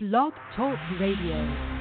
Blog Talk Radio.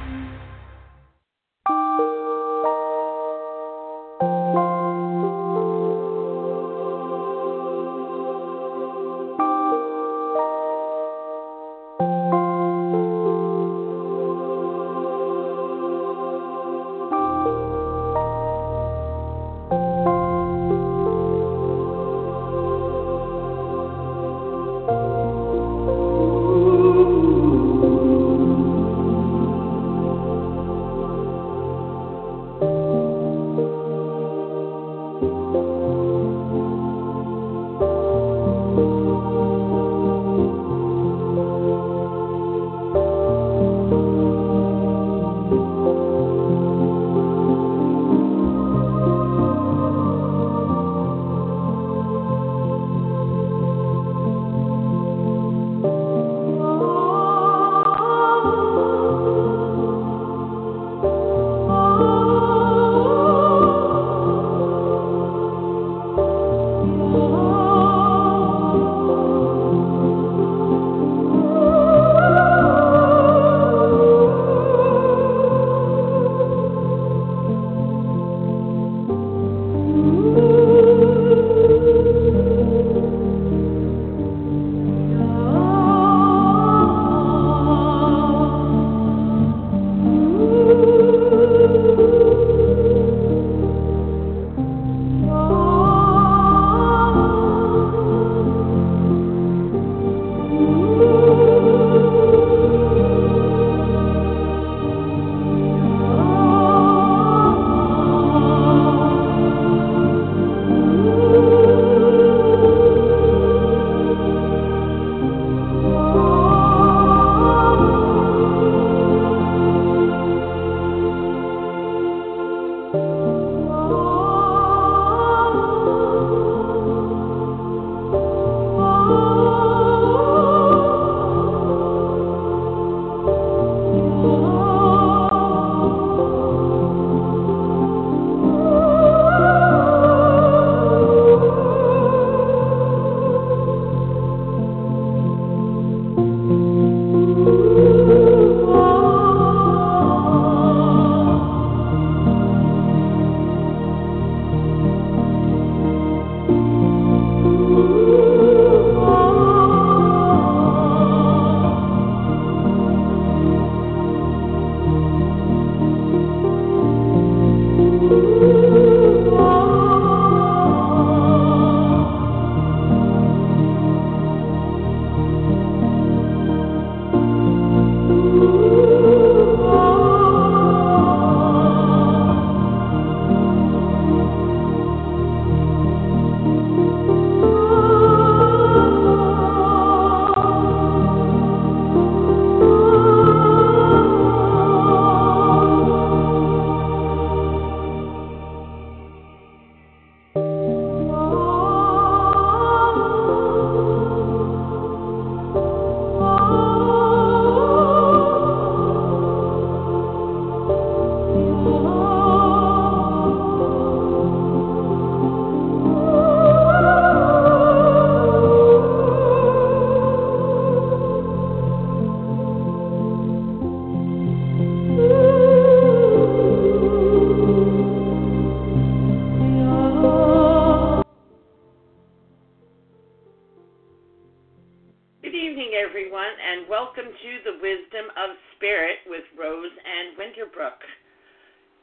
Welcome to the Wisdom of Spirit with Rose and Winter Brook.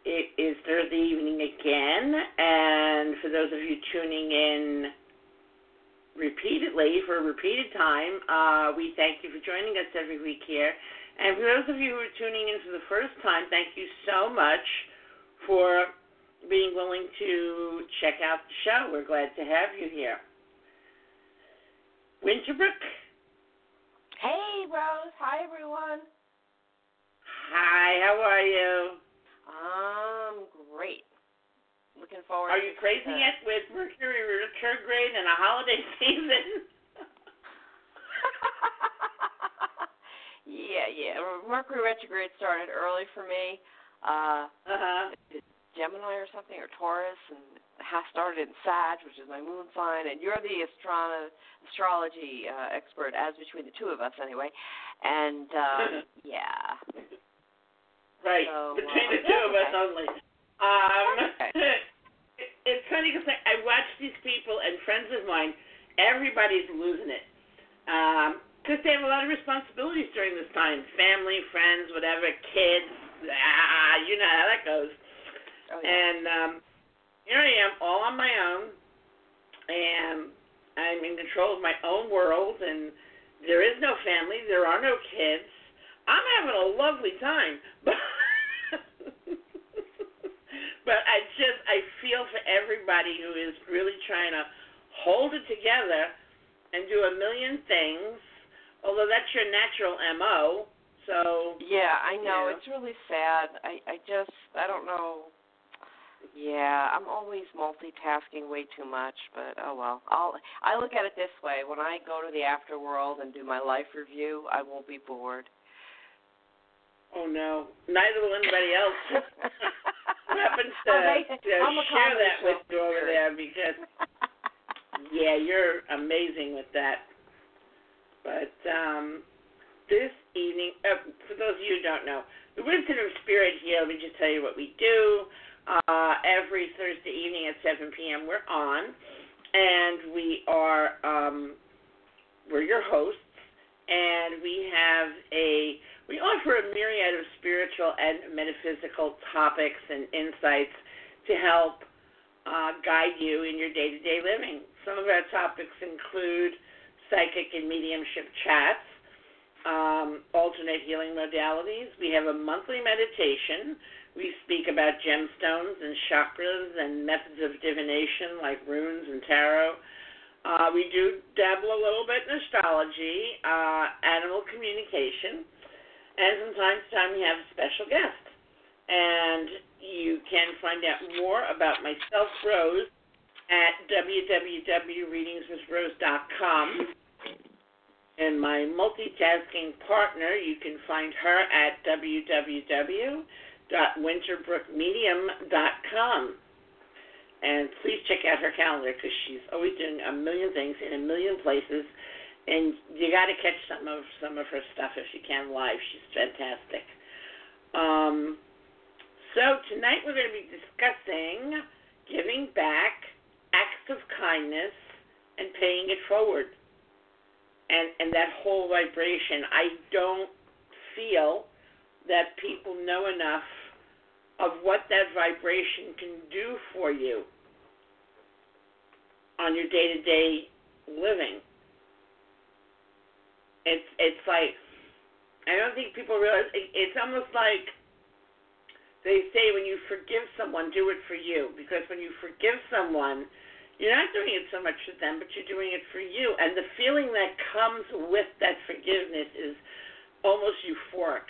It is Thursday evening again, and for those of you tuning in repeatedly for a repeated time, uh, we thank you for joining us every week here. And for those of you who are tuning in for the first time, thank you so much for being willing to check out the show. We're glad to have you here. Winter Brook, Hey, Rose. Hi, everyone. Hi, how are you? I'm great. Looking forward. Are you crazy the- yet with Mercury retrograde and a holiday season? yeah, yeah. Mercury retrograde started early for me. Uh, uh huh. Gemini or something, or Taurus, and ha- started in Sag, which is my moon sign, and you're the astro- astrology uh, expert, as between the two of us, anyway. And um, yeah. Right, So, between uh, the two of us only. Um, Okay. it, it's funny because I, I watch these people and friends of mine. Everybody's losing it because they have a lot of responsibilities during this time: family, friends, whatever, kids. Ah, you know how that goes. Oh, yeah. And um, here I am, all on my own, and I'm in control of my own world, and there is no family, there are no kids. I'm having a lovely time, but but I just I feel for everybody who is really trying to hold it together and do a million things. Although that's your natural mo, so Yeah, I know. Yeah. It's really sad. I I just I don't know. Yeah, I'm always multitasking way too much, but oh well. I'll I look at it this way. When I go to the afterworld and do my life review, I won't be bored. oh no, neither will anybody else. Who happens to Oh, they- to I'm share that with you over there because yeah, you're amazing with that. But um, this evening, uh, for those of you who don't know, the Wisdom of Spirit here, let me just tell you what we do. Uh, every Thursday evening at 7 p.m. we're on, and we are um, we're your hosts, and we have a we offer a myriad of spiritual and metaphysical topics and insights to help uh, guide you in your day-to-day living. Some of our topics include psychic and mediumship chats, um, alternate healing modalities. We have a monthly meditation. We speak about gemstones and chakras and methods of divination like runes and tarot. Uh, we do dabble a little bit in astrology, uh, animal communication, and from time to time we have a special guest. And you can find out more about myself, Rose, at www.readingswithrose.com. And my multitasking partner, you can find her at www.winterbrookmedium.com. And please check out her calendar because she's always doing a million things in a million places. And you got to catch some of some of her stuff if you can live. She's fantastic. Um, so tonight we're going to be discussing giving back, acts of kindness, and paying it forward. And and that whole vibration. I don't feel that people know enough of what that vibration can do for you on your day to day living. It's it's like I don't think people realize it, it's almost like they say when you forgive someone, do it for you. Because when you forgive someone, you're not doing it so much for them, but you're doing it for you. And the feeling that comes with that forgiveness is almost euphoric.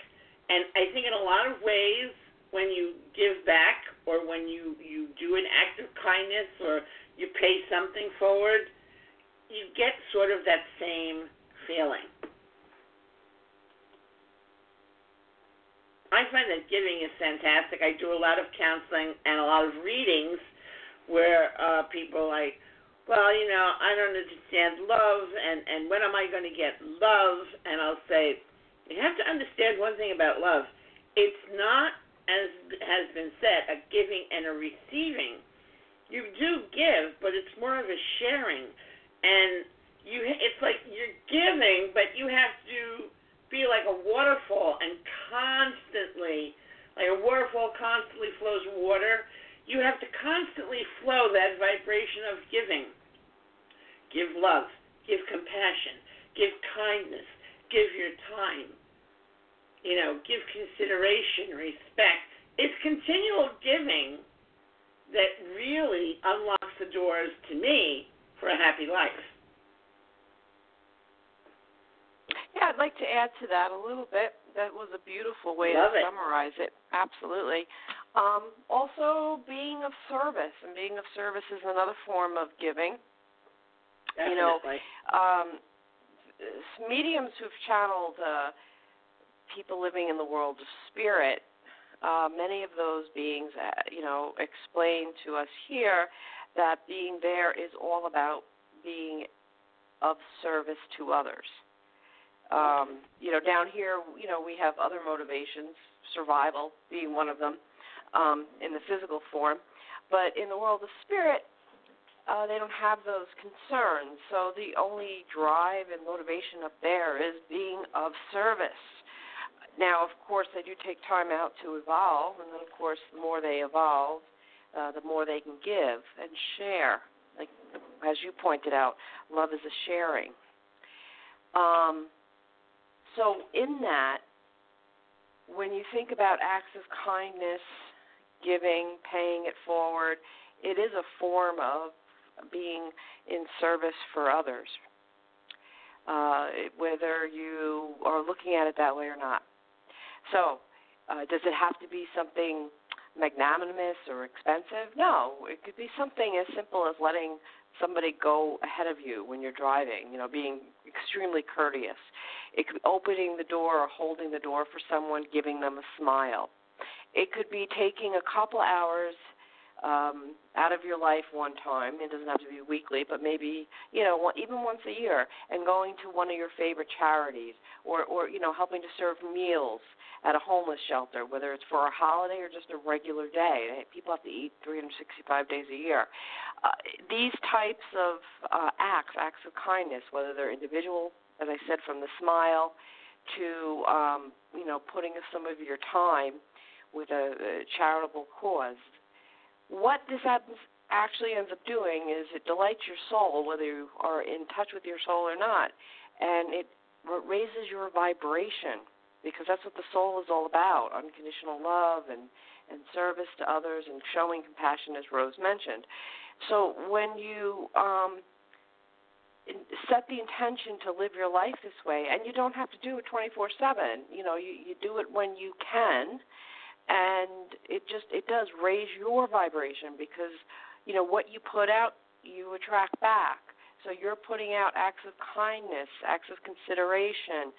And I think in a lot of ways, when you give back or when you, you do an act of kindness or you pay something forward, you get sort of that same feeling. I find that giving is fantastic. I do a lot of counseling and a lot of readings where uh, people are like, well, you know, I don't understand love, and and when am I going to get love? And I'll say, you have to understand one thing about love. It's not, as has been said, a giving and a receiving. You do give, but it's more of a sharing, and you. It's like you're giving, but you have to be like a waterfall and constantly, like a waterfall constantly flows water. You have to constantly flow that vibration of giving. Give love, give compassion, give kindness, give your time. You know, give consideration, respect. It's continual giving that really unlocks the doors to me for a happy life. Yeah, I'd like to add to that a little bit. That was a beautiful way Love to it. summarize it. Absolutely. Um, also, being of service, and being of service is another form of giving. You know, Um, mediums who've channeled uh, people living in the world of spirit, uh, many of those beings, uh, you know, explain to us here that being there is all about being of service to others. Um, you know, down here, you know, we have other motivations, survival being one of them, um, in the physical form. But in the world of spirit, uh, they don't have those concerns. So the only drive and motivation up there is being of service. Now, of course, they do take time out to evolve, and then, of course, the more they evolve, uh, the more they can give and share. Like as you pointed out, love is a sharing. Um, so in that, when you think about acts of kindness, giving, paying it forward, it is a form of being in service for others, uh, whether you are looking at it that way or not. So, uh, does it have to be something magnanimous or expensive? No, it could be something as simple as letting somebody go ahead of you when you're driving, you know, being extremely courteous. It could be opening the door or holding the door for someone, giving them a smile. It could be taking a couple hours um, out of your life one time. It doesn't have to be weekly, but maybe you know even once a year, and going to one of your favorite charities, or or you know helping to serve meals at a homeless shelter, whether it's for a holiday or just a regular day. People have to eat 365 days a year. Uh, these types of uh, acts, acts of kindness, whether they're individual, as I said, from the smile to um, you know putting some of your time with a, a charitable cause what this actually ends up doing is it delights your soul, whether you are in touch with your soul or not, and it raises your vibration because that's what the soul is all about unconditional love and and service to others and showing compassion as rose mentioned. So when you um set the intention to live your life this way and you don't have to do it 24/7 you know you you do it when you can and it just it does raise your vibration because you know what you put out you attract back. So you're putting out acts of kindness acts of consideration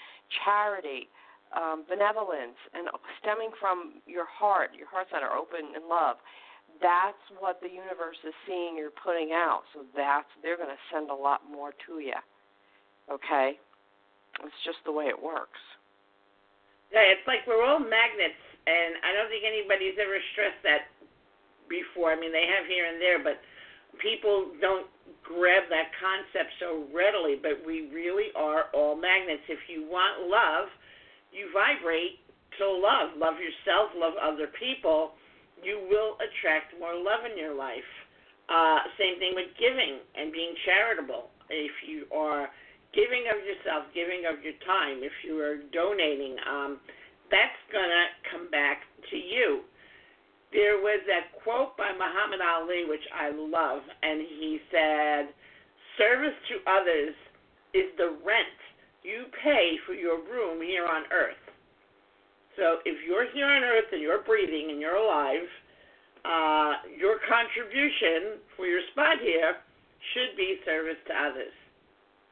charity um, benevolence and stemming from your heart your heart center open in love. That's what the universe is seeing you're putting out. So that's they're going to send a lot more to you okay? It's just the way it works. Yeah it's like we're all magnets and I don't think anybody's ever stressed that before. I mean, they have here and there, but people don't grab that concept so readily. But we really are all magnets. If you want love, you vibrate to love. Love yourself, love other people. You will attract more love in your life. Uh, same thing with giving and being charitable. If you are giving of yourself, giving of your time, if you are donating, um, that's going to come back to you. There was that quote by Muhammad Ali, which I love, and he said, Service to others is the rent you pay for your room here on earth. So if you're here on earth and you're breathing and you're alive, uh, your contribution for your spot here should be service to others.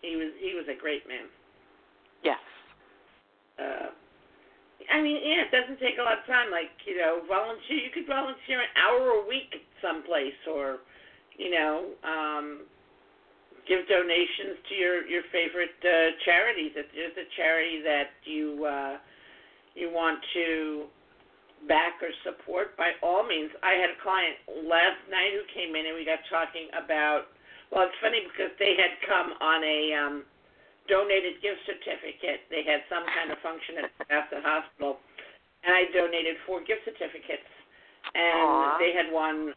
He was he was a great man. Yes. Uh, I mean, yeah, it doesn't take a lot of time. Like, you know, volunteer. You could volunteer an hour a week someplace, or, you know, um, give donations to your your favorite uh, charities. If there's a charity that you uh, you want to back or support, by all means. I had a client last night who came in, and we got talking about. Well, it's funny because they had come on a um, donated gift certificate. They had some kind of function at, at the hospital, and I donated four gift certificates. And Aww. they had one,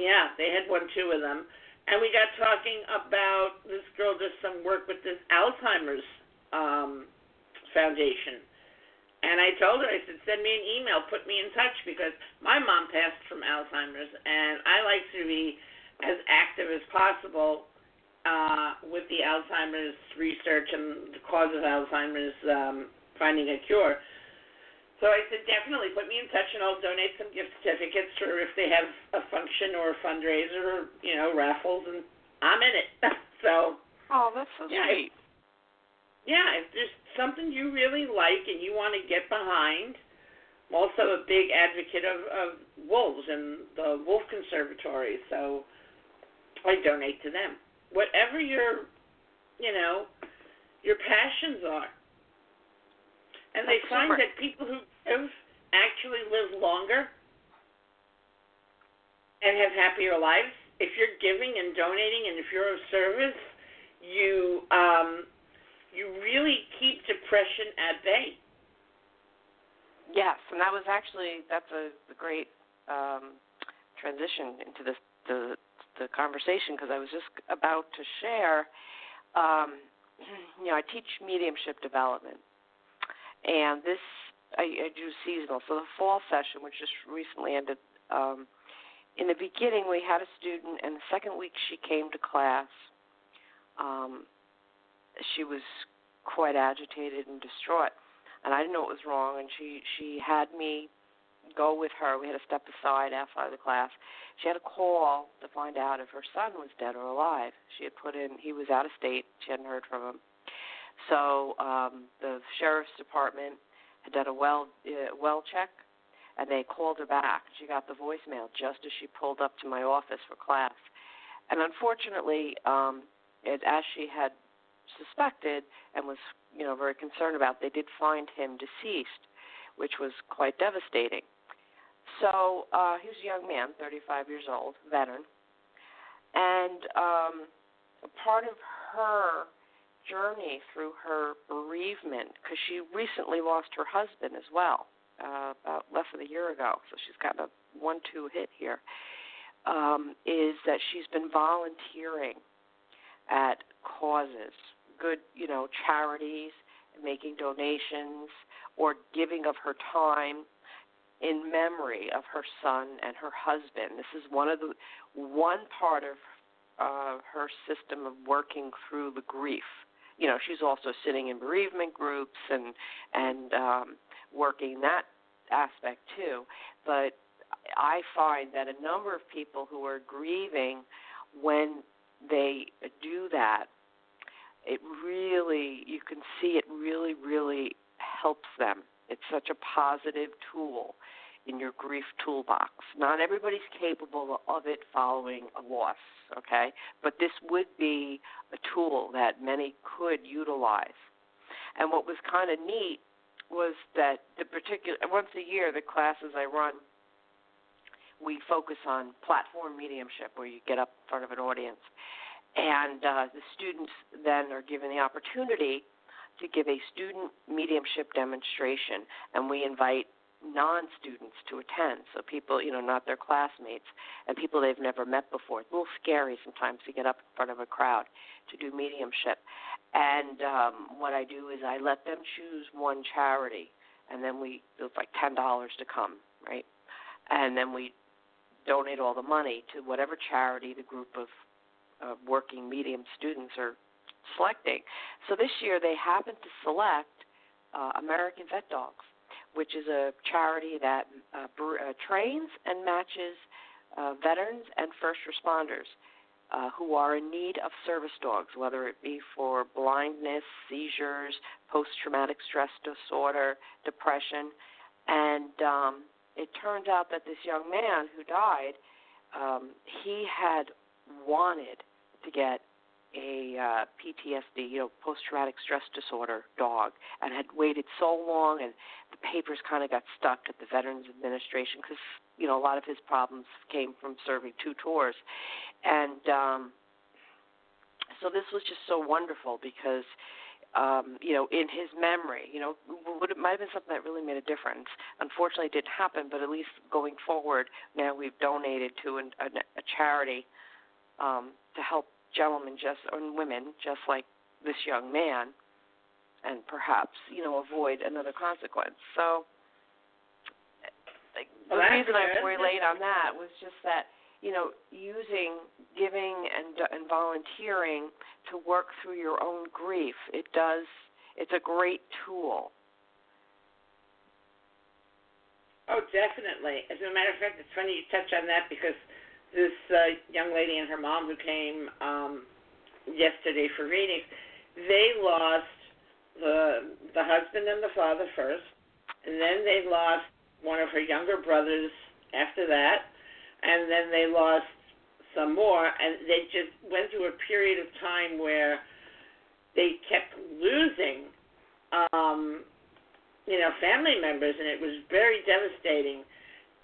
yeah, they had one, two of them. And we got talking about this girl does some work with this Alzheimer's um, foundation. And I told her, I said, send me an email, put me in touch because my mom passed from Alzheimer's, and I like to be as active as possible uh, with the Alzheimer's research and the cause of Alzheimer's um, finding a cure. So I said, definitely put me in touch and I'll donate some gift certificates or if they have a function or a fundraiser or, you know, raffles and I'm in it. so Oh, that's so yeah, sweet. If, yeah, if there's something you really like and you want to get behind, I'm also a big advocate of, of wolves and the Wolf Conservatory. So I donate to them. Whatever your, you know, your passions are. And they find that people who give actually live longer and have happier lives. If you're giving and donating and if you're of service, you um you really keep depression at bay. Yes, and that was actually that's a, a great um, transition into this the the conversation because I was just about to share. Um, you know, I teach mediumship development, and this I, I do seasonal. So the fall session, which just recently ended, um, in the beginning we had a student, and the second week she came to class. Um, she was quite agitated and distraught and I didn't know what was wrong. And she she had me go with her. We had to step aside outside of the class. She had a call to find out if her son was dead or alive. She had put in he was out of state. She hadn't heard from him. So um, the sheriff's department had done a well uh, well check, and they called her back. She got the voicemail just as she pulled up to my office for class. And unfortunately, um, it, as she had suspected and was you know very concerned about they did find him deceased which was quite devastating so uh he a young man 35 years old veteran. And um part of her journey through her bereavement because she recently lost her husband as well uh about less than a year ago so she's got a one two hit here um is that she's been volunteering at causes good, you know, charities, making donations, or giving of her time in memory of her son and her husband. This is one of the one part of uh, her system of working through the grief. You know, she's also sitting in bereavement groups and and um, working that aspect too. But I find that a number of people who are grieving, when they do that, it really you can see it really really helps them it's such a positive tool in your grief toolbox. Not everybody's capable of it following a loss okay? But this would be a tool that many could utilize. And what was kind of neat was that the particular once a year the classes i run we focus on platform mediumship where you get up in front of an audience. And uh, the students then are given the opportunity to give a student mediumship demonstration, and we invite non-students to attend. So people, you know, not their classmates, and people they've never met before. It's a little scary sometimes to get up in front of a crowd to do mediumship. And um, what I do is I let them choose one charity, and then we it's like ten dollars to come, right? And then we donate all the money to whatever charity the group of uh, working medium students are selecting. So this year they happened to select uh, American Vet Dogs, which is a charity that uh, br- uh, trains and matches uh, veterans and first responders uh, who are in need of service dogs, whether it be for blindness, seizures, post traumatic stress disorder, depression. And um, it turns out that this young man who died, um, he had wanted to get a uh, PTSD, you know, post-traumatic stress disorder dog, and had waited so long, and the papers kind of got stuck at the Veterans Administration because you know a lot of his problems came from serving two tours, and um, so this was just so wonderful because. Um, you know, in his memory, you know, would it might have been something that really made a difference. Unfortunately, it didn't happen, but at least going forward, now we've donated to an, a, a charity um, to help gentlemen just and women just like this young man and perhaps you know avoid another consequence so like, Well, the reason I good. relate on that was just that you know using giving and and volunteering to work through your own grief it does it's a great tool Oh, definitely. As a matter of fact, it's funny you touch on that because this uh, young lady and her mom who came um, yesterday for readings, they lost the the husband and the father first, and then they lost one of her younger brothers after that, and then they lost some more, and they just went through a period of time where they kept losing, um, you know, family members, and it was very devastating.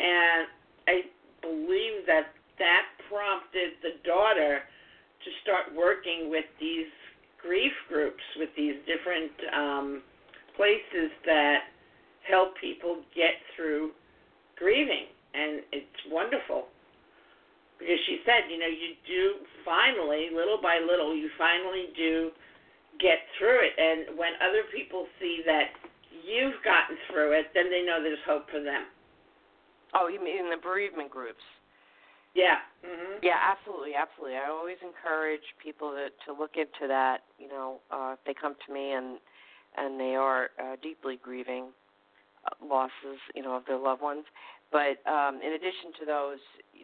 And I believe that that prompted the daughter to start working with these grief groups, with these different um, places that help people get through grieving, and it's wonderful because she said, you know, you do finally, little by little, you finally do get through it. And when other people see that you've gotten through it, then they know there's hope for them. Oh, you mean the bereavement groups? Yeah. Mm-hmm. Yeah, absolutely, absolutely. I always encourage people to to look into that. You know, uh, if they come to me and and they are uh, deeply grieving uh, losses, you know, of their loved ones. But um, in addition to those,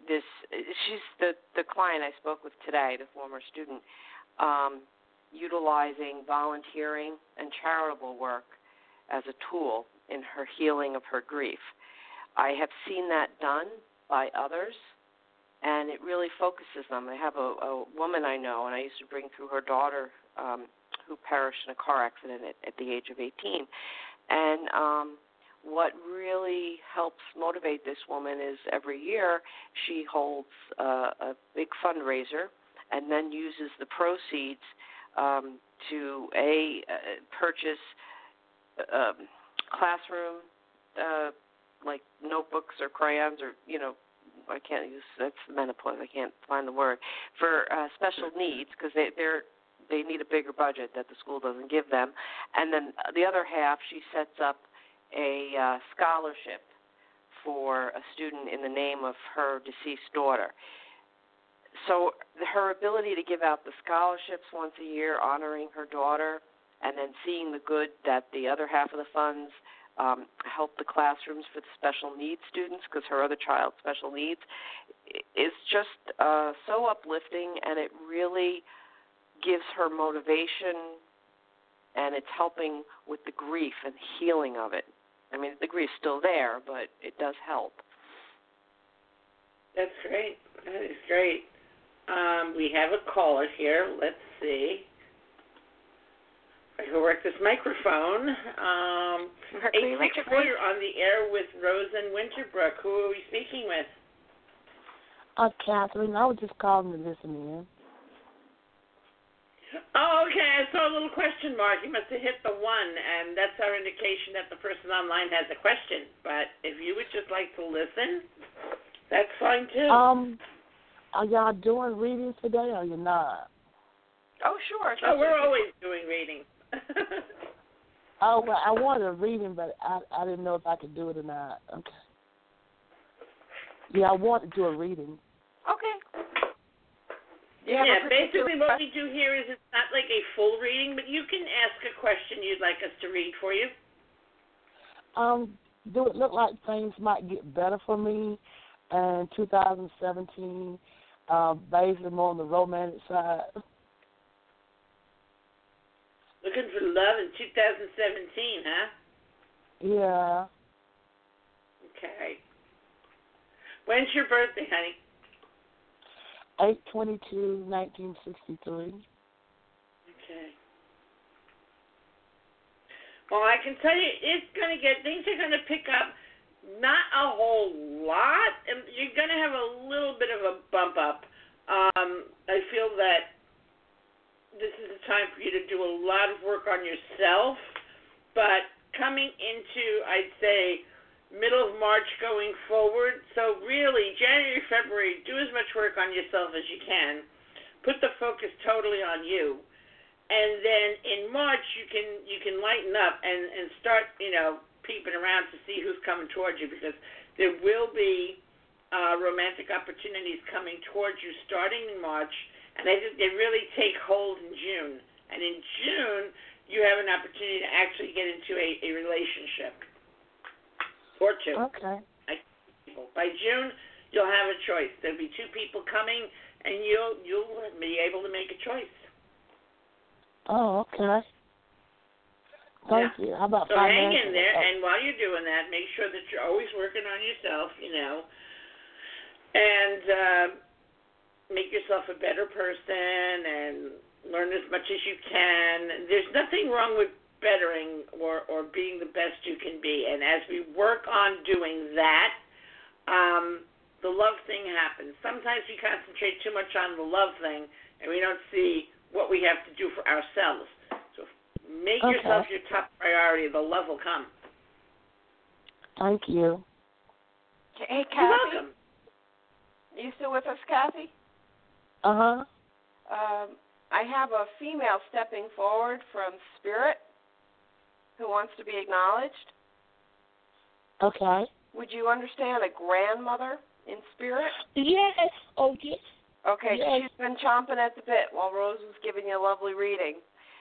this she's the the client I spoke with today, the former student, um, utilizing volunteering and charitable work as a tool in her healing of her grief. I have seen that done by others, and it really focuses them. I have a, a woman I know, and I used to bring through her daughter um, who perished in a car accident at, at the age of 18. And um, what really helps motivate this woman is every year she holds uh, a big fundraiser and then uses the proceeds um, to a uh, purchase um, classroom uh, like notebooks or crayons or you know I can't use that's menopause I can't find the word for uh, special needs because they they're they need a bigger budget that the school doesn't give them. And then the other half she sets up a uh, scholarship for a student in the name of her deceased daughter. So her ability to give out the scholarships once a year honoring her daughter and then seeing the good that the other half of the funds um, help the classrooms for the special needs students because her other child special needs is just uh, so uplifting and it really gives her motivation and it's helping with the grief and healing of it. I mean, the grief's still there, but it does help. That's great. That is great. Um, we have a caller here. Let's see. I can work this microphone. Um, eight six four. You're on the air with Rosen Winter Brook. Who are we speaking with? Uh, Catherine. I was just calling to listen in. Oh, okay. I saw a little question mark. You must have hit the one, and that's our indication that the person online has a question. But if you would just like to listen, that's fine too. Um, are y'all doing readings today, or you're not? Oh, sure. Oh, we're always doing readings. Oh well, I wanted a reading, but I I didn't know if I could do it or not. Okay. Yeah, I want to do a reading. Okay. Yeah, basically what we do here is it's not like a full reading, but you can ask a question you'd like us to read for you. Um, do it look like things might get better for me in 2017, uh, basically more on the romantic side? Looking for love in 2017, huh? Yeah. Okay. When's your birthday, honey? Eight twenty two, nineteen sixty three. Okay. Well, I can tell you, it's going to get things are going to pick up. Not a whole lot. You're going to have a little bit of a bump up. Um, I feel that this is a time for you to do a lot of work on yourself. But coming into, I'd say, middle of March going forward, so really January, February, do as much work on yourself as you can. Put the focus totally on you. And then in March you can you can lighten up and and start you know peeping around to see who's coming towards you because there will be uh, romantic opportunities coming towards you starting in March and they they really take hold in June. And in June, you have an opportunity to actually get into a, a relationship or two. Okay. By June, you'll have a choice. There'll be two people coming, and you'll you'll be able to make a choice. Oh, okay. Thank yeah. you. How about so hang in there, and while you're doing that, make sure that you're always working on yourself. You know, and. Uh, make yourself a better person and learn as much as you can. There's nothing wrong with bettering or or being the best you can be. And as we work on doing that, um, the love thing happens. Sometimes we concentrate too much on the love thing and we don't see what we have to do for ourselves. So make Okay. yourself your top priority. The love will come. Thank you. Hey, You're Kathy. welcome. You still with us, Kathy? Uh huh. Um, I have a female stepping forward from Spirit who wants to be acknowledged. Okay. Would you understand a grandmother in spirit? Yes. Okay. Okay, Yes. she's been chomping at the bit while Rose was giving you a lovely reading.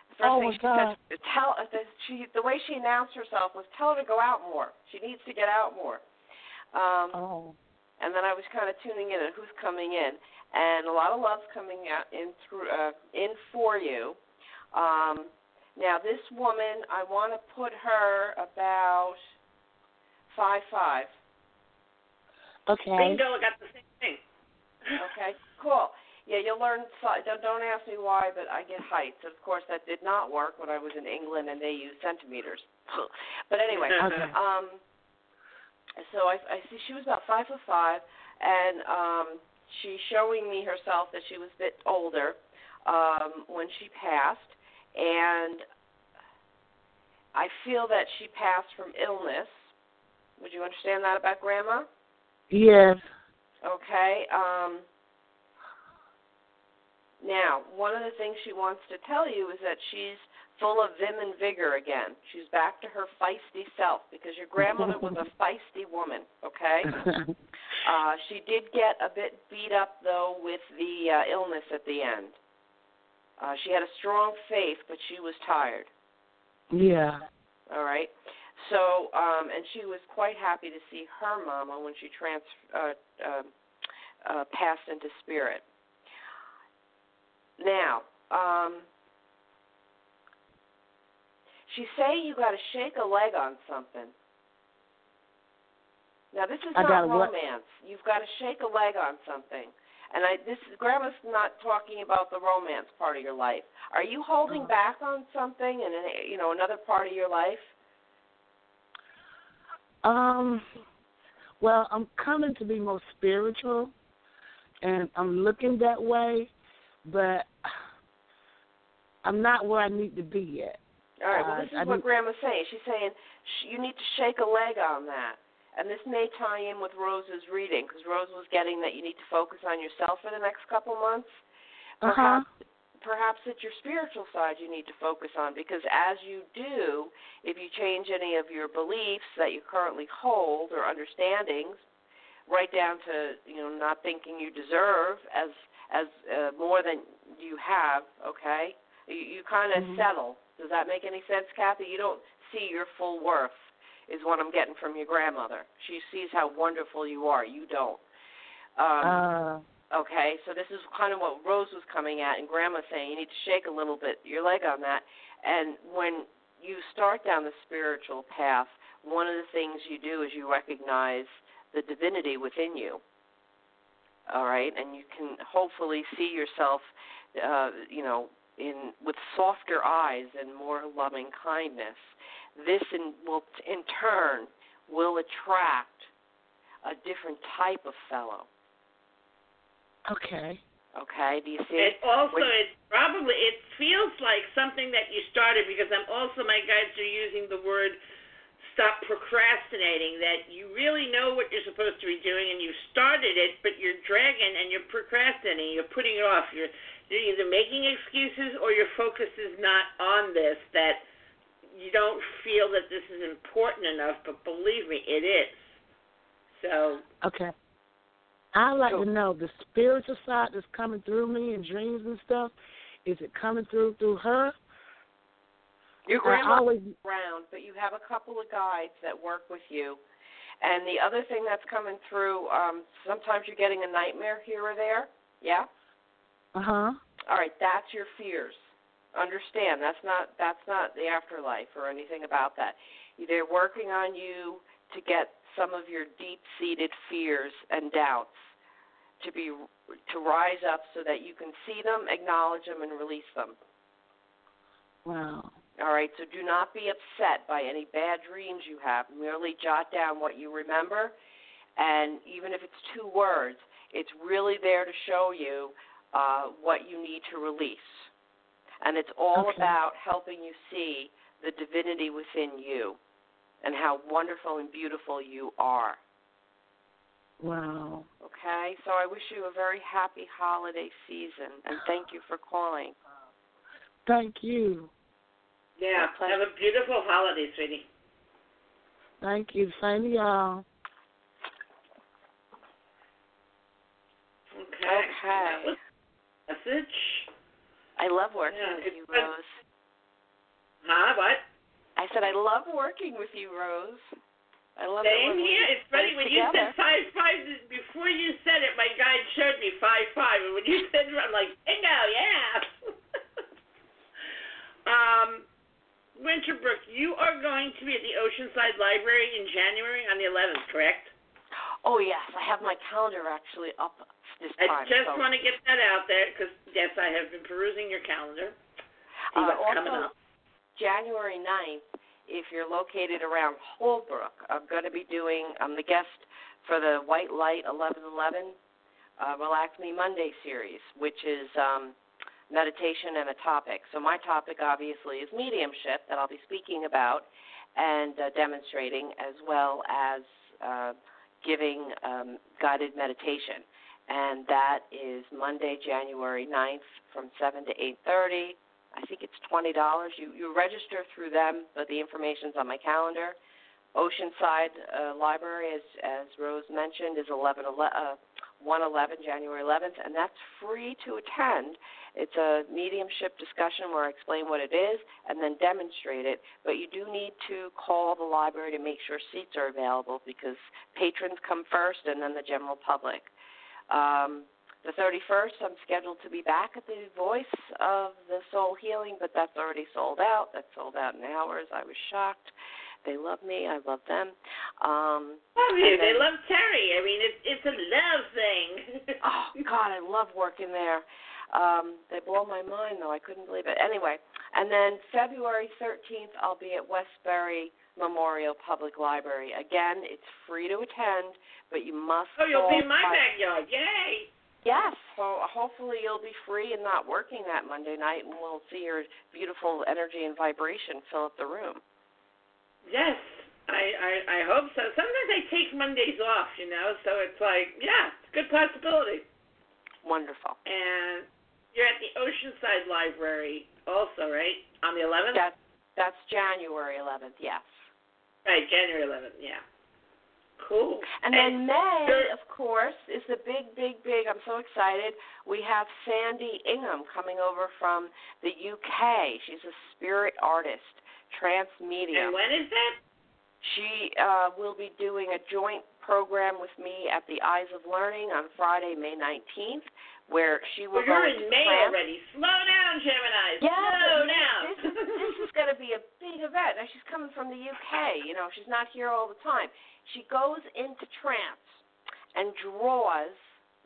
The first Oh, thing my she God. said, tell uh, the, she the way she announced herself was tell her to go out more. She needs to get out more. Um, Oh. and then I was kind of tuning in at who's coming in, and a lot of love's coming out in through uh, in for you. Um, now this woman, I want to put her about five five. Okay. Bingo, I got the same thing. Okay, cool. Yeah, you'll learn. Don't don't ask me why, but I get heights. Of course, that did not work when I was in England and they used centimeters. but anyway, Okay. um, so I, I see she was about five foot five, and um, she's showing me herself that she was a bit older um, when she passed, and I feel that she passed from illness. Would you understand that about Grandma? Yes. Okay. Um, now, one of the things she wants to tell you is that she's full of vim and vigor again. She's back to her feisty self because your grandmother was a feisty woman. Okay. Uh, she did get a bit beat up though with the uh, illness at the end. Uh, she had a strong faith, but she was tired. yeah. All right. So, um, and she was quite happy to see her mama when she trans uh, uh, uh, passed into spirit. Now, um, she's saying you got to shake a leg on something. Now, this is I not what? romance. You've got to shake a leg on something. And I, this Grandma's not talking about the romance part of your life. Are you holding Uh-huh. back on something in an, you know another part of your life? Um. Well, I'm coming to be more spiritual, and I'm looking that way, but I'm not where I need to be yet. All right. Well, Uh, this is I what didn't- Grandma's saying. She's saying sh- you need to shake a leg on that, and this may tie in with Rose's reading because Rose was getting that you need to focus on yourself for the next couple months. Uh huh. Perhaps, perhaps it's your spiritual side you need to focus on because as you do, if you change any of your beliefs that you currently hold or understandings, right down to you know not thinking you deserve as as uh, more than you have, okay? You, you kind of Mhm. settle. Does that make any sense, Kathy? You don't see your full worth, is what I'm getting from your grandmother. She sees how wonderful you are. You don't. Um, Uh. Okay, so this is kind of what Rose was coming at, and Grandma saying you need to shake a little bit your leg on that. And when you start down the spiritual path, one of the things you do is you recognize the divinity within you. All right, and you can hopefully see yourself, uh, you know, in with softer eyes and more loving kindness. This in, will, in turn, will attract a different type of fellow. Okay. Okay, do you see? It also When- it's probably it feels like something that you started because I'm also my guides are using the word stop procrastinating that you really know what you're supposed to be doing and you started it but you're dragging and you're procrastinating you're putting it off you're you're either making excuses or your focus is not on this that you don't feel that this is important enough but believe me it is so Okay. I'd like Cool. to know the spiritual side that's coming through me in dreams and stuff. Is it coming through through her? Your I grandma's always around, but you have a couple of guides that work with you. And the other thing that's coming through, um, sometimes you're getting a nightmare here or there. Yeah? uh huh. All right, that's your fears. Understand, that's not that's not the afterlife or anything about that. They're working on you to get some of your deep-seated fears and doubts to be to rise up so that you can see them, acknowledge them, and release them. Wow. All right, so do not be upset by any bad dreams you have. Merely jot down what you remember, and even if it's two words, it's really there to show you uh, what you need to release. And it's all Okay. about helping you see the divinity within you and how wonderful and beautiful you are. Wow. Okay, so I wish you a very happy holiday season, and thank you for calling. Thank you. Yeah. Have a beautiful holiday, sweetie. Thank you. Same to y'all. Okay. Okay. That was message. I love working Yeah, with you. Rose. Huh? What? I said I love working with you, Rose. I love it Same we here. It's funny when you said five five. Before you said it, my guide showed me five five, and when you said it, I'm like, bingo, yeah. um, Winter Brook, you are going to be at the Oceanside Library in January on the 11th, correct? Oh yes, I have my calendar actually up this I just so, want to get that out there because yes, I have been perusing your calendar. See uh, what's coming also, up. January 9th, if you're located around Holbrook, I'm going to be doing. I'm the guest for the White Light 1111 uh, Relax Me Monday series, which is um, meditation and a topic. So my topic obviously is mediumship that I'll be speaking about and uh, demonstrating, as well as uh, giving um, guided meditation. And that is Monday, January 9th from 7 to 8:30. I think it's twenty dollars. You you register through them, but the information's on my calendar. Oceanside uh, Library, as as Rose mentioned, is 11, uh, 111 January 11th, and that's free to attend. It's a mediumship discussion where I explain what it is and then demonstrate it. But you do need to call the library to make sure seats are available because patrons come first and then the general public. Um, the 31st, I'm scheduled to be back at the Voice of the Soul Healing, but that's already sold out. That's sold out in hours. I was shocked. They love me. I love them. Um, Love you. and They love Terry. I mean, it's it's a love thing. oh God, I love working there. Um, they blow my mind though. I couldn't believe it. Anyway, and then February 13th, I'll be at Westbury Memorial Public Library. Again, it's free to attend, but you must. oh, you'll be in my by- backyard. Yay! Yes, so uh, hopefully you'll be free and not working that Monday night, and we'll see your beautiful energy and vibration fill up the room. Yes, I, I I hope so. Sometimes I take Mondays off, you know, so it's like, yeah, it's a good possibility. Wonderful. And you're at the Oceanside Library also, right? On the 11th? That that's January 11th. Yes. Right, January 11th. Yeah. Cool. And then May, of course, is the big, big, big. I'm so excited. We have Sandy Ingham coming over from the UK. She's a spirit artist, trance medium. And when is that? She uh, will be doing a joint program with me at the Eyes of Learning on Friday, May 19th, where she will Well, you're in May trance. already. Slow down, Gemini. Yeah, Slow down. This this is going to be a big event. Now she's coming from the UK. You know, she's not here all the time. She goes into trance and draws.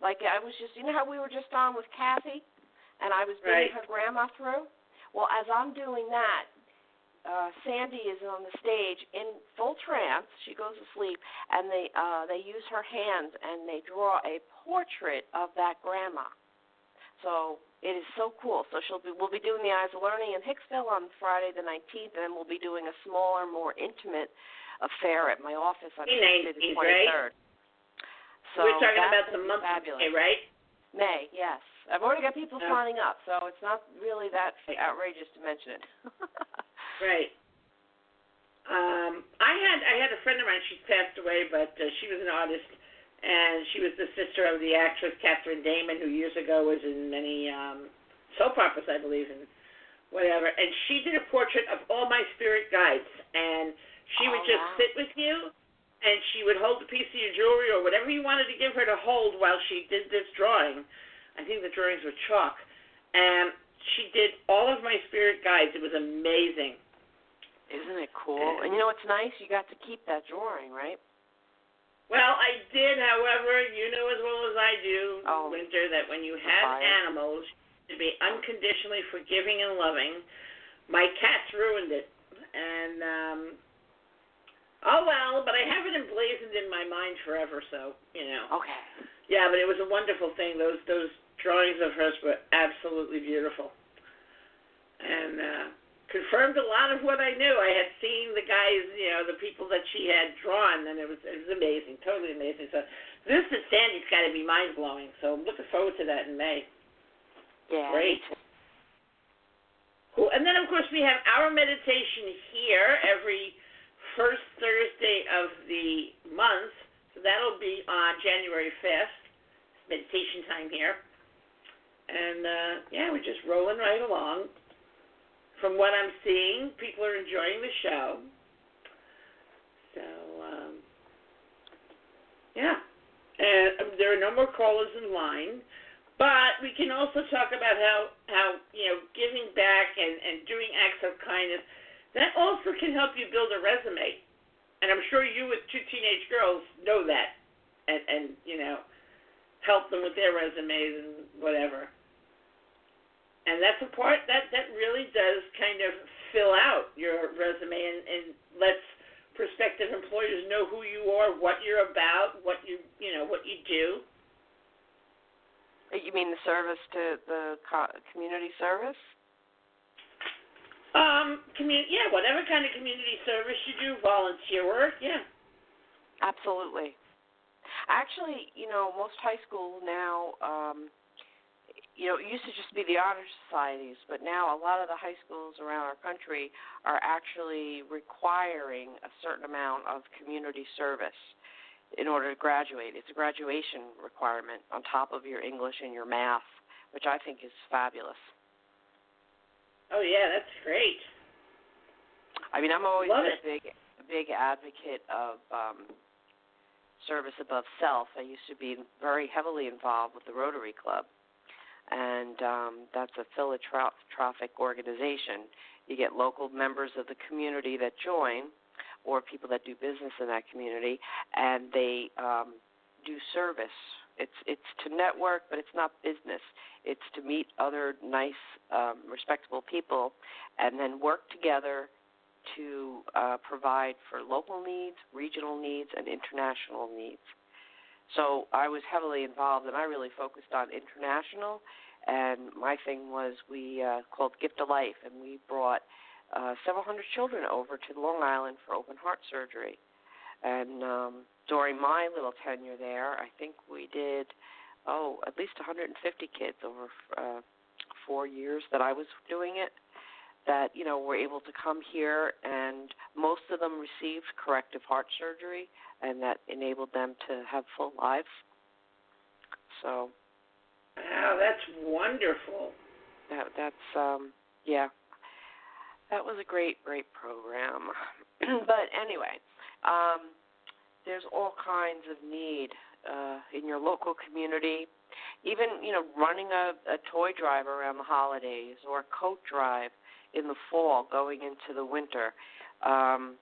Like I was just, you know how we were just on with Kathy, and I was bringing Right. her grandma through. Well, as I'm doing that, uh, Sandy is on the stage in full trance. She goes to sleep, and they uh, they use her hands and they draw a portrait of that grandma. So it is so cool. So she'll be we'll be doing the Eyes of Learning in Hicksville on Friday the 19th, and then we'll be doing a smaller, more intimate affair at my office on May Tuesday the 19th, right? 23rd. So We're talking about the month of. May, right? May, yes. I've already got people Yeah. signing up, so it's not really that outrageous to mention it. Right. Um, I had I had a friend of mine. She's passed away, but uh, she was an artist, and she was the sister of the actress Cathryn Damon, who years ago was in many um, soap operas, I believe, and whatever. And she did a portrait of all my spirit guides, and she would Oh, just wow. sit with you, and she would hold a piece of your jewelry or whatever you wanted to give her to hold while she did this drawing. I think the drawings were chalk, and she did all of my spirit guides. It was amazing. Isn't it cool? And you know what's nice? You got to keep that drawing, right? Well, I did, however, you know as well as I do, Oh. Winter, that when you have Fire. animals, to be unconditionally forgiving and loving. My cats ruined it, and um, oh well. But I have it emblazoned in my mind forever, so you know. Okay. Yeah, but it was a wonderful thing. Those those drawings of hers were absolutely beautiful, and uh, confirmed a lot of what I knew. I had seen the guys, you know, the people that she had drawn, and it was it was amazing, totally amazing. So this is Sandy's got to be mind blowing. So I'm looking forward to that in May. Yeah. Great. Cool. And then of course we have our meditation here every first Thursday of the month. So that'll be on January fifth. Meditation time here. And uh yeah, we're just rolling right along. From what I'm seeing, people are enjoying the show. So um yeah. And um, there are no more callers in line. But we can also talk about how, how you know, giving back and, and doing acts of kindness, that also can help you build a resume. And I'm sure you with two teenage girls know that and, and you know, help them with their resumes and whatever. And that's a part that, that really does kind of fill out your resume and, and lets prospective employers know who you are, what you're about, what you you know, what you do. You mean the service to the co- community service? Um, community, yeah, whatever kind of community service you do, volunteer work, yeah. Absolutely. Actually, you know, most high schools now, um, you know, it used to just be the honor societies, but now a lot of the high schools around our country are actually requiring a certain amount of community service in order to graduate. It's a graduation requirement on top of your English and your math, which I think is fabulous. Oh yeah, that's great. I mean, I'm always Love been a big, big advocate of um, service above self. I used to be very heavily involved with the Rotary Club, and um, that's a philanthropic organization. You get local members of the community that join, or people that do business in that community, and they um, do service. It's it's to network, but it's not business. It's to meet other nice, um, respectable people, and then work together to uh, provide for local needs, regional needs, and international needs. So I was heavily involved, and I really focused on international. And my thing was we uh, called Gift of Life, and we brought uh, several hundred children over to Long Island for open heart surgery. And um, during my little tenure there, I think we did oh at least 150 kids over uh, four years that I was doing it. That you know were able to come here, and most of them received corrective heart surgery, and that enabled them to have full lives. So Wow, that's wonderful. that that's um yeah that was a great great program but anyway um there's all kinds of need uh in your local community even you know running a, a toy drive around the holidays or a coat drive in the fall going into the winter um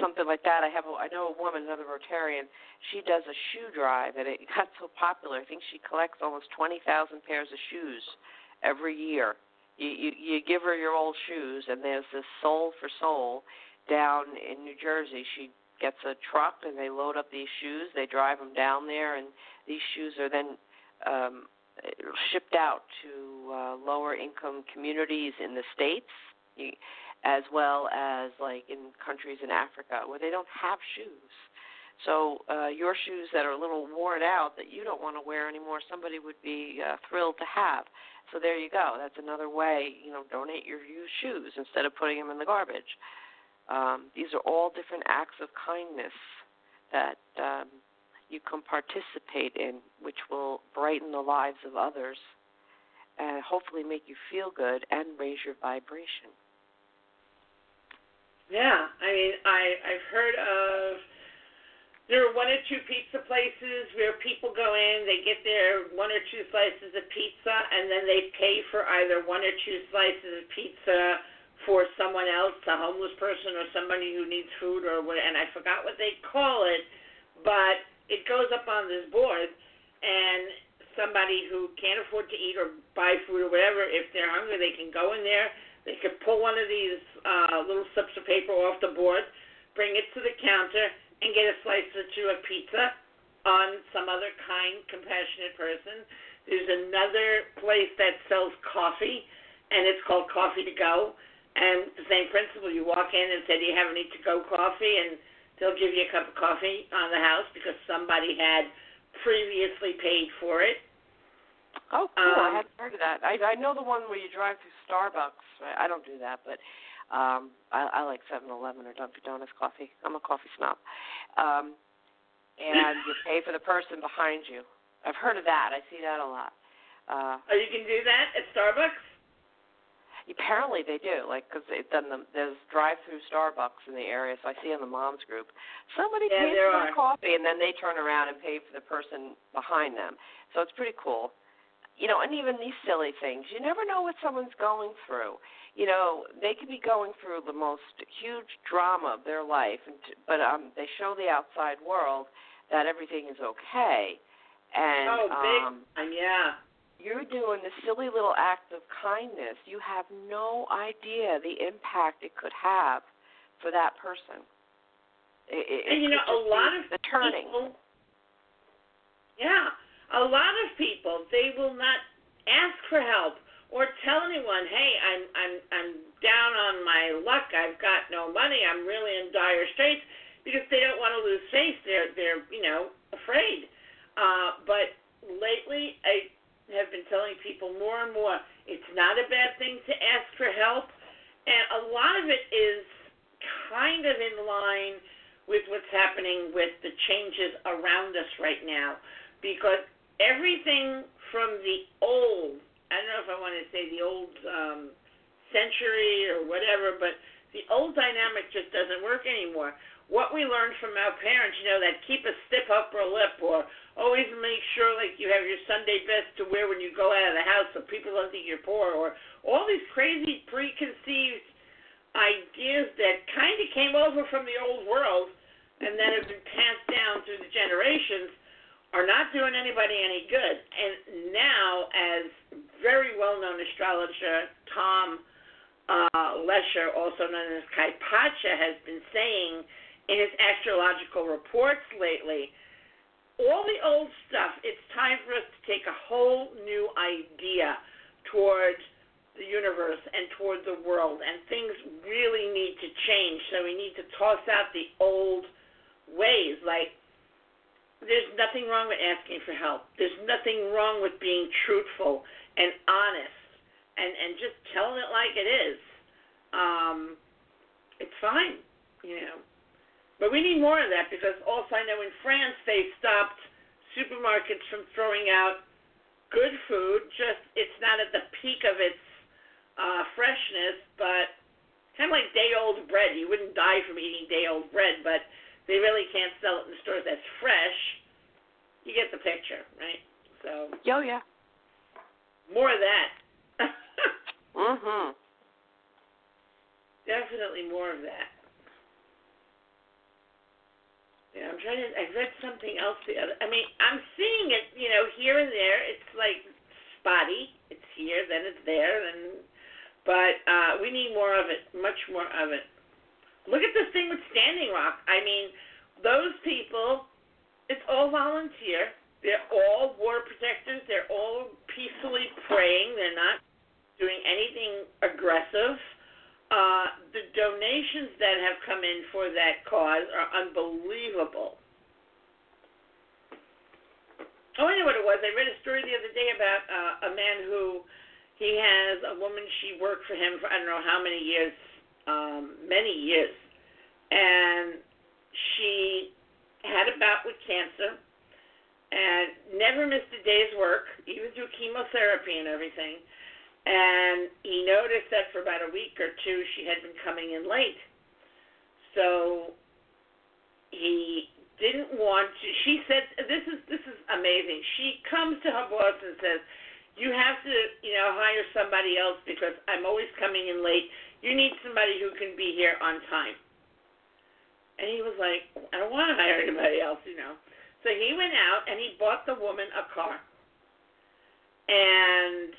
something like that. I have a, I know a woman, another Rotarian. She does a shoe drive, and it got so popular. I think she collects almost twenty thousand pairs of shoes every year. You, you you give her your old shoes, and there's this Soul for Soul down in New Jersey. She gets a truck, and they load up these shoes. They drive them down there, and these shoes are then um, shipped out to uh, lower income communities in the states. As well as like in countries in Africa where they don't have shoes. So uh, your shoes that are a little worn out that you don't want to wear anymore, somebody would be uh, thrilled to have. So there you go. That's another way. You know, donate your used shoes instead of putting them in the garbage. Um, these are all different acts of kindness that um, you can participate in, which will brighten the lives of others and hopefully make you feel good and raise your vibration. Yeah, I mean, I I've heard of there are one or two pizza places where people go in, they get their one or two slices of pizza, and then they pay for either one or two slices of pizza for someone else, a homeless person or somebody who needs food or what. And I forgot what they call it, but it goes up on this board, and somebody who can't afford to eat or buy food or whatever, if they're hungry, they can go in there. They could pull one of these uh, little slips of paper off the board, bring it to the counter, and get a slice or two of pizza on some other kind, compassionate person. There's another place that sells coffee, and it's called Coffee to Go. And the same principle, you walk in and say, "Do you have any to-go coffee?" and they'll give you a cup of coffee on the house because somebody had previously paid for it. Oh, cool! Um, I hadn't heard of that. I I know the one where you drive through Starbucks. I, I don't do that, but um, I, I like Seven Eleven or Dunkin' Donuts coffee. I'm a coffee snob. Um, and you pay for the person behind you. I've heard of that. I see that a lot. Uh, Oh, you can do that at Starbucks. Apparently they do, like because then the, there's drive-through Starbucks in the area. So I see in the moms group somebody Yeah, pays for are. coffee, and then they turn around and pay for the person behind them. So it's pretty cool. You know, and even these silly things, you never know what someone's going through. You know, they could be going through the most huge drama of their life, and t- but um, they show the outside world that everything is okay. And oh, big um, time, yeah. You're doing this silly little act of kindness. You have no idea the impact it could have for that person. It, it, And you know, a lot of turning. people. Yeah, a lot of people they will not ask for help or tell anyone, "Hey, I'm I'm I'm down on my luck. I've got no money. I'm really in dire straits," because they don't want to lose face. They're they're you know afraid. Uh, but lately, I have been telling people more and more it's not a bad thing to ask for help, and a lot of it is kind of in line with what's happening with the changes around us right now because everything from the old I don't know if I want to say the old um, century or whatever, but the old dynamic just doesn't work anymore. What we learned from our parents, you know, that keep a stiff upper lip or always make sure like you have your Sunday best to wear when you go out of the house so people don't think you're poor or all these crazy preconceived ideas that kind of came over from the old world and then have been passed down through the generations are not doing anybody any good. And now, as very well known astrologer Tom uh, Lescher, also known as Kaypacha, has been saying in his astrological reports lately, all the old stuff, it's time for us to take a whole new idea toward the universe and toward the world, and things really need to change. So we need to toss out the old ways, like there's nothing wrong with asking for help. There's nothing wrong with being truthful and honest and and just telling it like it is. Um, it's fine, you know. But we need more of that because also I know in France they stopped supermarkets from throwing out good food. Just it's not at the peak of its uh, freshness, but kind of like day old bread. You wouldn't die from eating day old bread, but they really can't sell it in the stores that's fresh. You get the picture, right? So Yo, yeah. more of that. Mhm. Definitely more of that. Yeah, I'm trying to. I read something else the other. I mean, I'm seeing it, you know, here and there. It's like spotty. It's here, then it's there, then. But uh, we need more of it. Much more of it. Look at this thing with Standing Rock. I mean, those people. It's all volunteer. They're all water protectors. They're all peacefully praying. They're not doing anything aggressive. Uh, the donations that have come in for that cause are unbelievable. Oh, I know what it was. I read a story the other day about uh, a man who he has a woman. She worked for him for I don't know how many years, um, many years, and she had a bout with cancer and never missed a day's work, even through chemotherapy and everything. And he noticed that for about a week or two she had been coming in late. So he didn't want to she said this is this is amazing. She comes to her boss and says, You have to, you know, hire somebody else because I'm always coming in late. You need somebody who can be here on time. And he was like, I don't want to hire anybody else, you know. So he went out and he bought the woman a car. And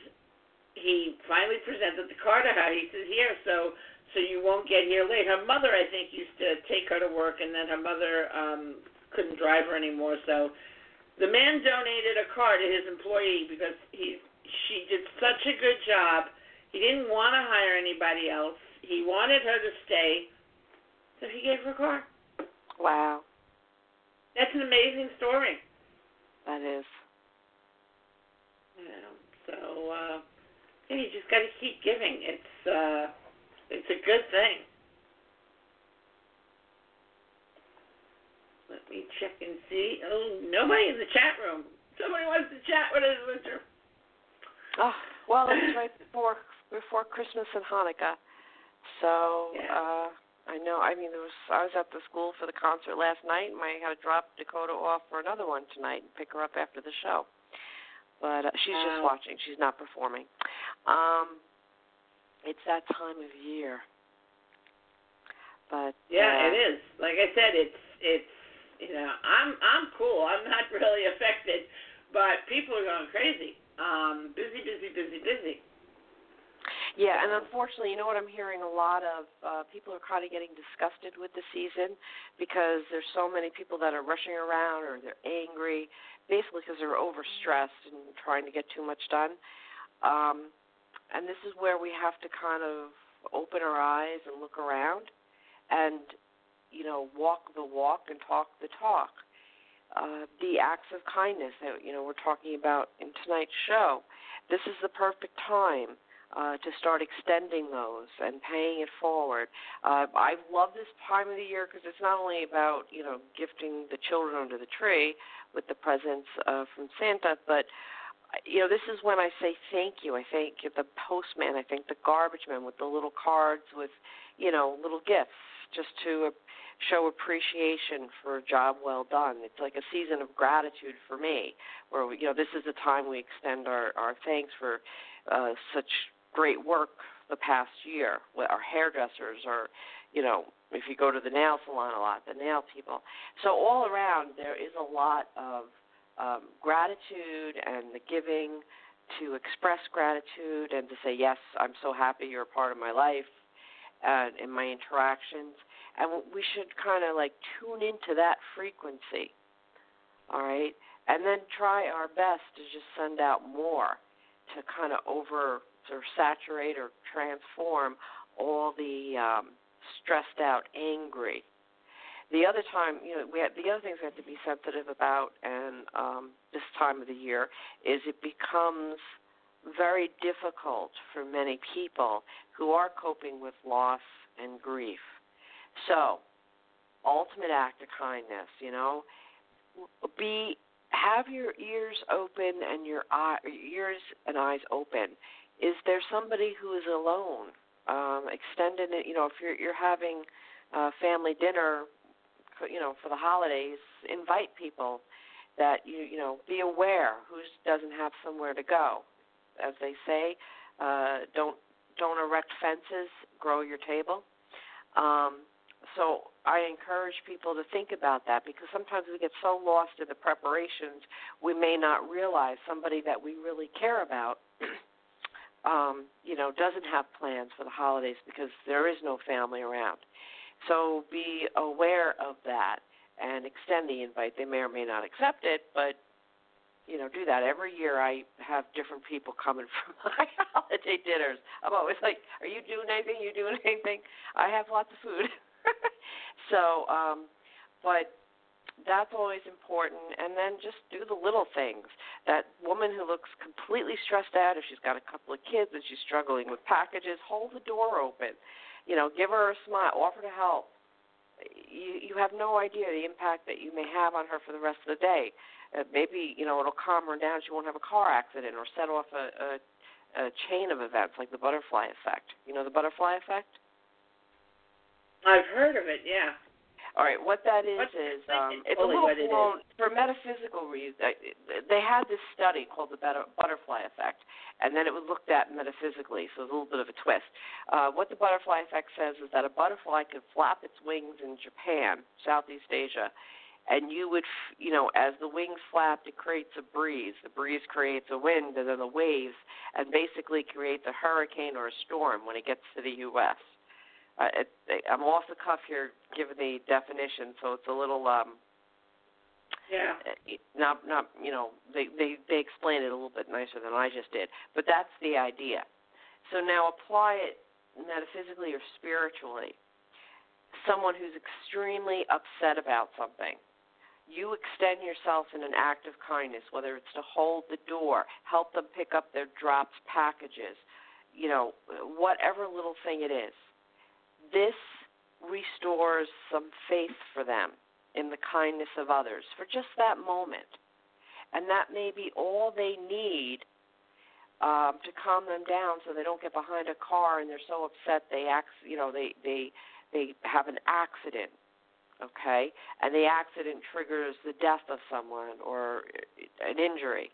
he finally presented the car to her. He said, "Here, so so you won't get here late." Her mother, I think, used to take her to work, and then her mother um couldn't drive her anymore. So the man donated a car to his employee because he she did such a good job. He didn't want to hire anybody else. He wanted her to stay, so he gave her a car. Wow. That's an amazing story. That is. Yeah. So uh yeah, you just gotta keep giving. It's uh it's a good thing. Let me check and see. Oh, nobody in the chat room. Somebody wants to chat with us, Winter. Oh, well, it's right before before Christmas and Hanukkah. So, Yeah. uh I know. I mean, there was I was at the school for the concert last night, and I had to drop Dakota off for another one tonight and pick her up after the show. But uh, she's just watching. She's not performing. Um, it's that time of year. But Yeah, uh, it is. Like I said, it's it's you know, I'm I'm cool. I'm not really affected, but people are going crazy. Um, busy, busy, busy, busy. Yeah, and unfortunately, you know what I'm hearing a lot of uh people are kind of getting disgusted with the season because there's so many people that are rushing around or they're angry basically because they're overstressed and trying to get too much done. Um and this is where we have to kind of open our eyes and look around and you know, walk the walk and talk the talk. Uh, the acts of kindness that you know we're talking about in tonight's show. This is the perfect time uh, to start extending those and paying it forward. Uh, I love this time of the year because it's not only about you know gifting the children under the tree with the presents uh, from Santa, but you know this is when I say thank you. I thank the postman. I thank the garbage man with the little cards with you know little gifts just to show appreciation for a job well done. It's like a season of gratitude for me, where we, you know this is the time we extend our our thanks for uh, such great work the past year. With our hairdressers, or you know, if you go to the nail salon a lot, the nail people. So all around there is a lot of um, gratitude and the giving to express gratitude and to say yes, I'm so happy you're a part of my life and in my interactions. And we should kind of like tune into that frequency, all right, and then try our best to just send out more to kind of over or saturate or transform all the um, stressed out, angry. The other time, you know, we have, the other things we have to be sensitive about, and um, this time of the year, is it becomes very difficult for many people who are coping with loss and grief. So, ultimate act of kindness, you know, be have your ears open and your eye, ears and eyes open. Is there somebody who is alone? Um, extending it, you know, if you're you're having uh, family dinner, you know, for the holidays, invite people that you you know be aware who doesn't have somewhere to go. As they say, uh, don't don't erect fences, grow your table. Um, so I encourage people to think about that because sometimes we get so lost in the preparations, we may not realize somebody that we really care about, um, you know, doesn't have plans for the holidays because there is no family around. So be aware of that and extend the invite. They may or may not accept it, but you know, do that. Every year I have different people coming for my holiday dinners. I'm always like, Are you doing anything? You doing anything? I have lots of food. so, um, but that's always important. And then just do the little things. That woman who looks completely stressed out, if she's got a couple of kids and she's struggling with packages, hold the door open. You know, give her a smile, offer to help. You you have no idea the impact that you may have on her for the rest of the day. Uh, maybe you know it'll calm her down. She won't have a car accident or set off a, a a chain of events like the butterfly effect. You know the butterfly effect? I've heard of it. Yeah. All right, what that is is um, it's a little what it blown for metaphysical reasons. They had this study called the butterfly effect, and then it was looked at metaphysically, so it's a little bit of a twist. Uh, what the butterfly effect says is that a butterfly could flap its wings in Japan, Southeast Asia, and you would, you know, as the wings flapped, it creates a breeze. The breeze creates a wind, and then the waves, and basically creates a hurricane or a storm when it gets to the U.S. Uh, it, I'm off the cuff here, giving the definition, so it's a little um, Yeah. uh, not not you know they they they explain it a little bit nicer than I just did, but that's the idea. So now apply it metaphysically or spiritually. Someone who's extremely upset about something. You extend yourself in an act of kindness, whether it's to hold the door, help them pick up their dropped packages, you know, whatever little thing it is this restores some faith for them in the kindness of others for just that moment. And that may be all they need um, to calm them down so they don't get behind a car and they're so upset they act, you know, they they they have an accident, okay? And the accident triggers the death of someone or an injury.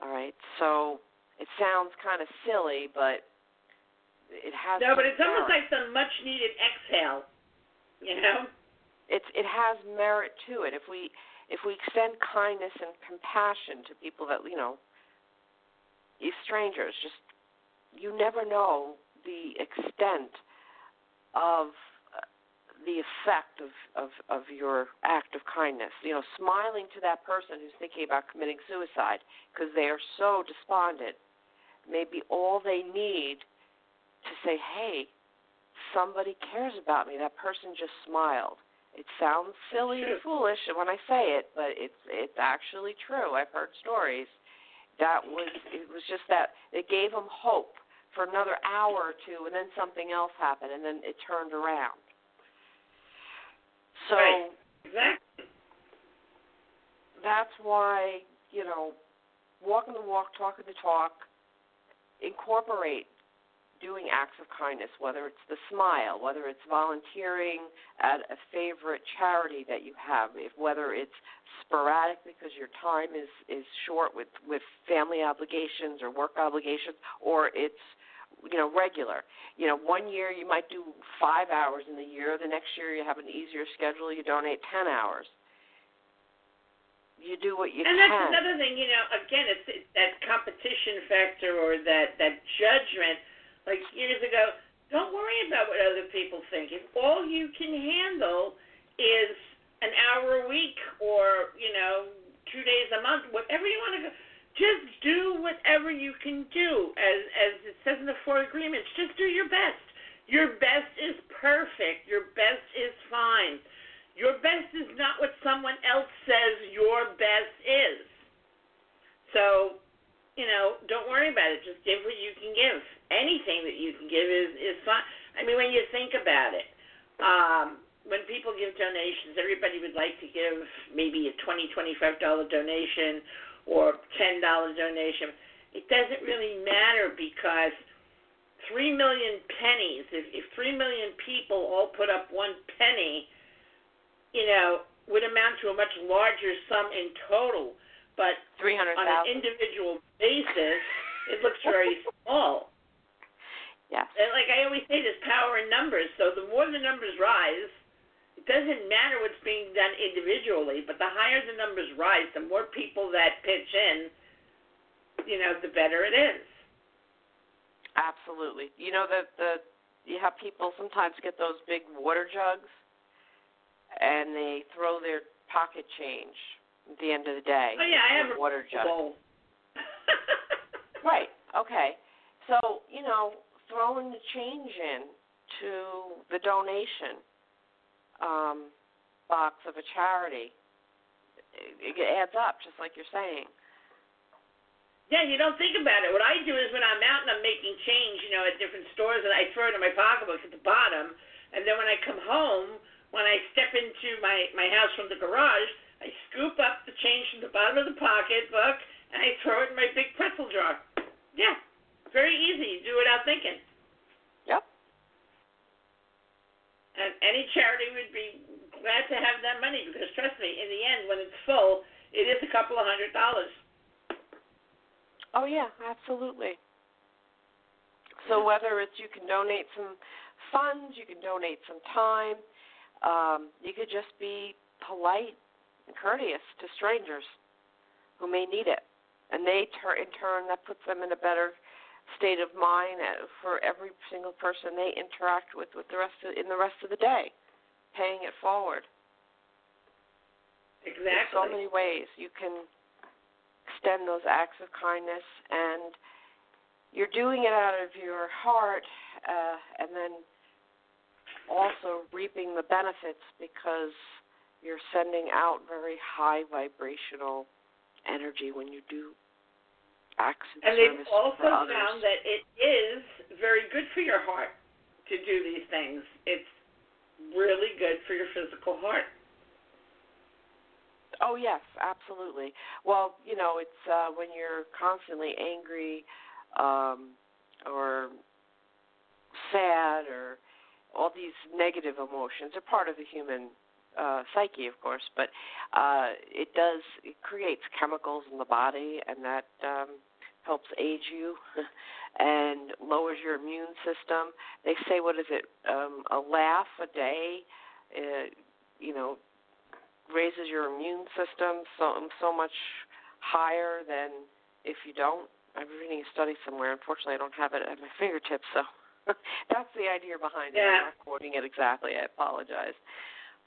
All right? So it sounds kind of silly, but it has No, but it's almost like some much needed exhale. You know? it's it has merit to it if we if we extend kindness and compassion to people that you know you strangers just you never know the extent of uh, the effect of, of of your act of kindness you know smiling to that person who's thinking about committing suicide because they are so despondent may be all they need to say hey somebody cares about me that person just smiled it sounds silly and foolish when I say it, but it's it's actually true. I've heard stories. That was it was just that it gave them hope for another hour or two, and then something else happened, and then it turned around. So Right. Exactly. that's why you know, walking the walk, talking the talk, incorporate doing acts of kindness, whether it's the smile, whether it's volunteering at a favorite charity that you have, if whether it's sporadic because your time is is short with with family obligations or work obligations, or it's you know regular. You know, one year you might do five hours in the year. The next year you have an easier schedule. You donate ten hours. You do what you and can. that's another thing, you know. Again, it's, it's that competition factor or that that judgment. Like years ago, don't worry about what other people think. If all you can handle is an hour a week or you know two days a month, whatever you want to go, just do whatever you can do. As as it says in the four agreements, just do your best. Your best is perfect. Your best is fine. Your best is not what someone else says your best is. So, you know, don't worry about it. Just give what you can give. Anything that you can give is is fine. I mean, when you think about it, um, when people give donations, everybody would like to give maybe a twenty, twenty-five dollar donation or ten dollar donation. It doesn't really matter because three million pennies. If if three million people all put up one penny, you know, would amount to a much larger sum in total. But Three hundred on an individual basis, it looks very small. Yes. And like I always say, there's power in numbers. So the more the numbers rise, it doesn't matter what's being done individually, but the higher the numbers rise, the more people that pitch in, you know, the better it is. Absolutely. You know that the you have people sometimes get those big water jugs and they throw their pocket change at the end of the day. Oh yeah, I have a water jug. bowl. Right. Okay. So, you know, throwing the change in to the donation um box of a charity it, it adds up just like you're saying. Yeah, you don't think about it. What I do is when I'm out and I'm making change, you know, at different stores, and I throw it in my pocketbook at the bottom, and then when I come home, when I step into my my house from the garage, I scoop up the change from the bottom of the pocketbook and I throw it in my big pretzel jar. Yeah, very easy. You do it without thinking. Yep. And any charity would be glad to have that money because trust me, in the end when it's full, it is a couple of hundred dollars. Oh yeah, absolutely. So whether it's you can donate some funds, you can donate some time, um, you could just be polite and courteous to strangers who may need it, and they tur- in turn that puts them in a better state of mind uh, for every single person they interact with with the rest of, in the rest of the day, paying it forward. Exactly. There's so many ways you can extend those acts of kindness, and you're doing it out of your heart, uh, and then also reaping the benefits because you're sending out very high vibrational energy when you do acts and service they've also found that it is very good for your heart to do these things. It's really good for your physical heart. Oh yes, absolutely. Well, you know, it's uh when you're constantly angry um or sad or all these negative emotions are part of the human uh psyche of course, but uh it does it creates chemicals in the body and that um helps age you and lowers your immune system. They say what is it? Um a laugh a day uh, you know raises your immune system so so much higher than if you don't. I'm reading a study somewhere. Unfortunately, I don't have it at my fingertips, so that's the idea behind it. Yeah. I'm not quoting it exactly. I apologize,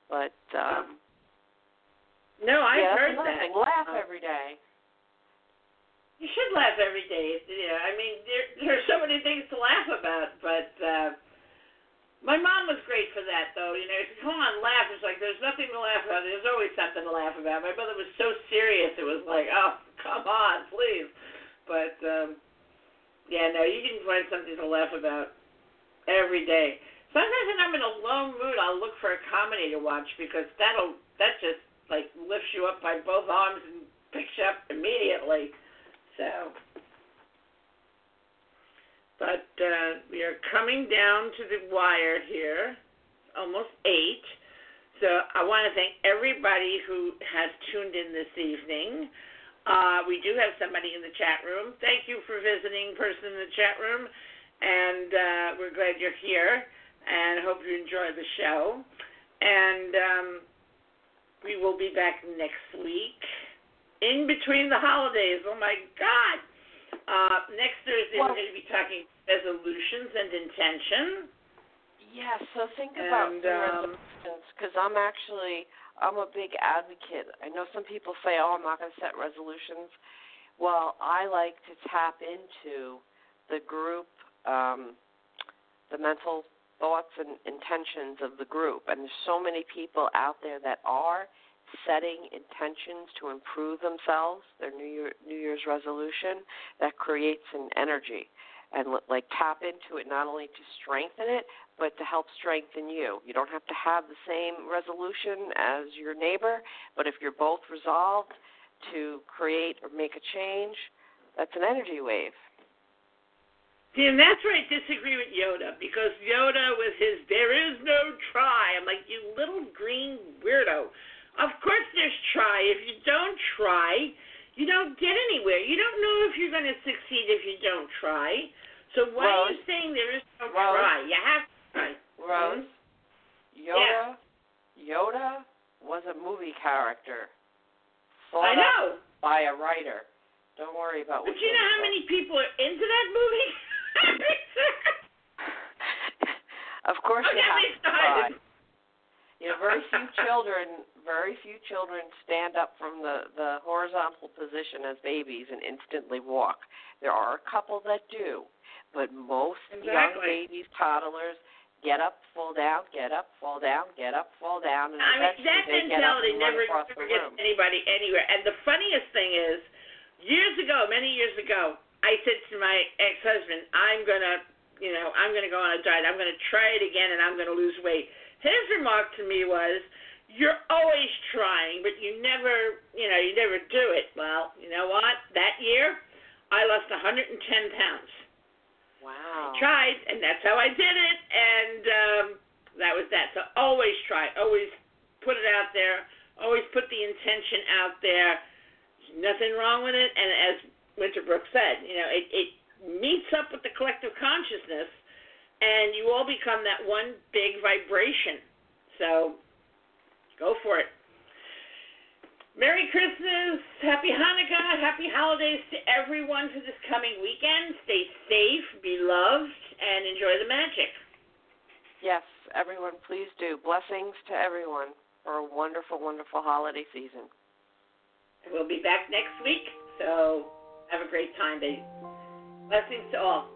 but um, No, I've yeah, heard that. Laugh every day. You should laugh every day. Yeah, I mean, there there are so many things to laugh about, but uh my mom was great for that, though. You know, she said, come on, laugh. It's like there's nothing to laugh about. There's always something to laugh about. My mother was so serious. It was like, oh, come on, please. But um yeah, no, you can find something to laugh about every day. Sometimes when I'm in a low mood, I'll look for a comedy to watch because that'll that just like lifts you up by both arms and picks you up immediately. So, but uh, we are coming down to the wire here, almost eight. So I want to thank everybody who has tuned in this evening. Uh, we do have somebody in the chat room. Thank you for visiting, person in the chat room, and uh, we're glad you're here. And hope you enjoy the show. And um, we will be back next week, in between the holidays. Oh my God! Uh, next Thursday Well- we're going to be talking resolutions and intention. Yeah, so think about And, um, resolutions because I'm actually I'm a big advocate. I know some people say, "Oh, I'm not going to set resolutions." Well, I like to tap into the group, um, the mental thoughts and intentions of the group, and there's so many people out there that are setting intentions to improve themselves, their New Year New Year's resolution, that creates an energy and like tap into it not only to strengthen it but to help strengthen you. You don't have to have the same resolution as your neighbor, but if you're both resolved to create or make a change, that's an energy wave. See, and that's where I disagree with Yoda because Yoda with his "there is no try," I'm like, you little green weirdo. Of course, there's try. If you don't try, you don't get anywhere. You don't know if you're going to succeed if you don't try. So why are you saying there is no Rose? try? You have to try. Rose, hmm? Yoda, Yoda was a movie character. I know, By a writer. Don't worry about but you know how many people are into that movie? of course Don't you have to started. You know, very few children, very few children stand up from the the horizontal position as babies and instantly walk. There are a couple that do, but most young babies, toddlers, get up, fall down, get up, fall down, get up, fall down, and I mean, that they mentality never, never gets anybody anywhere. And the funniest thing is, years ago, many years ago, I said to my ex-husband, "I'm gonna, you know, I'm gonna go on a diet. I'm gonna try it again, and I'm gonna lose weight." His remark to me was, "You're always trying, but you never, you know, you never do it." Well, you know what? That year, I lost 110 pounds. Wow. I tried, and that's how I did it, and um, that was that. So always try, always put it out there, always put the intention out there. There's nothing wrong with it, and as Winter Brook said, you know, it, it meets up with the collective consciousness, and you all become that one big vibration. So go for it. Merry Christmas, Happy Hanukkah, Happy Holidays to everyone for this coming weekend. Stay safe, be loved, and enjoy the magic. Yes, everyone, please do. Blessings to everyone for a wonderful, wonderful holiday season. We'll be back next week, so have a great time, baby. Blessings to all.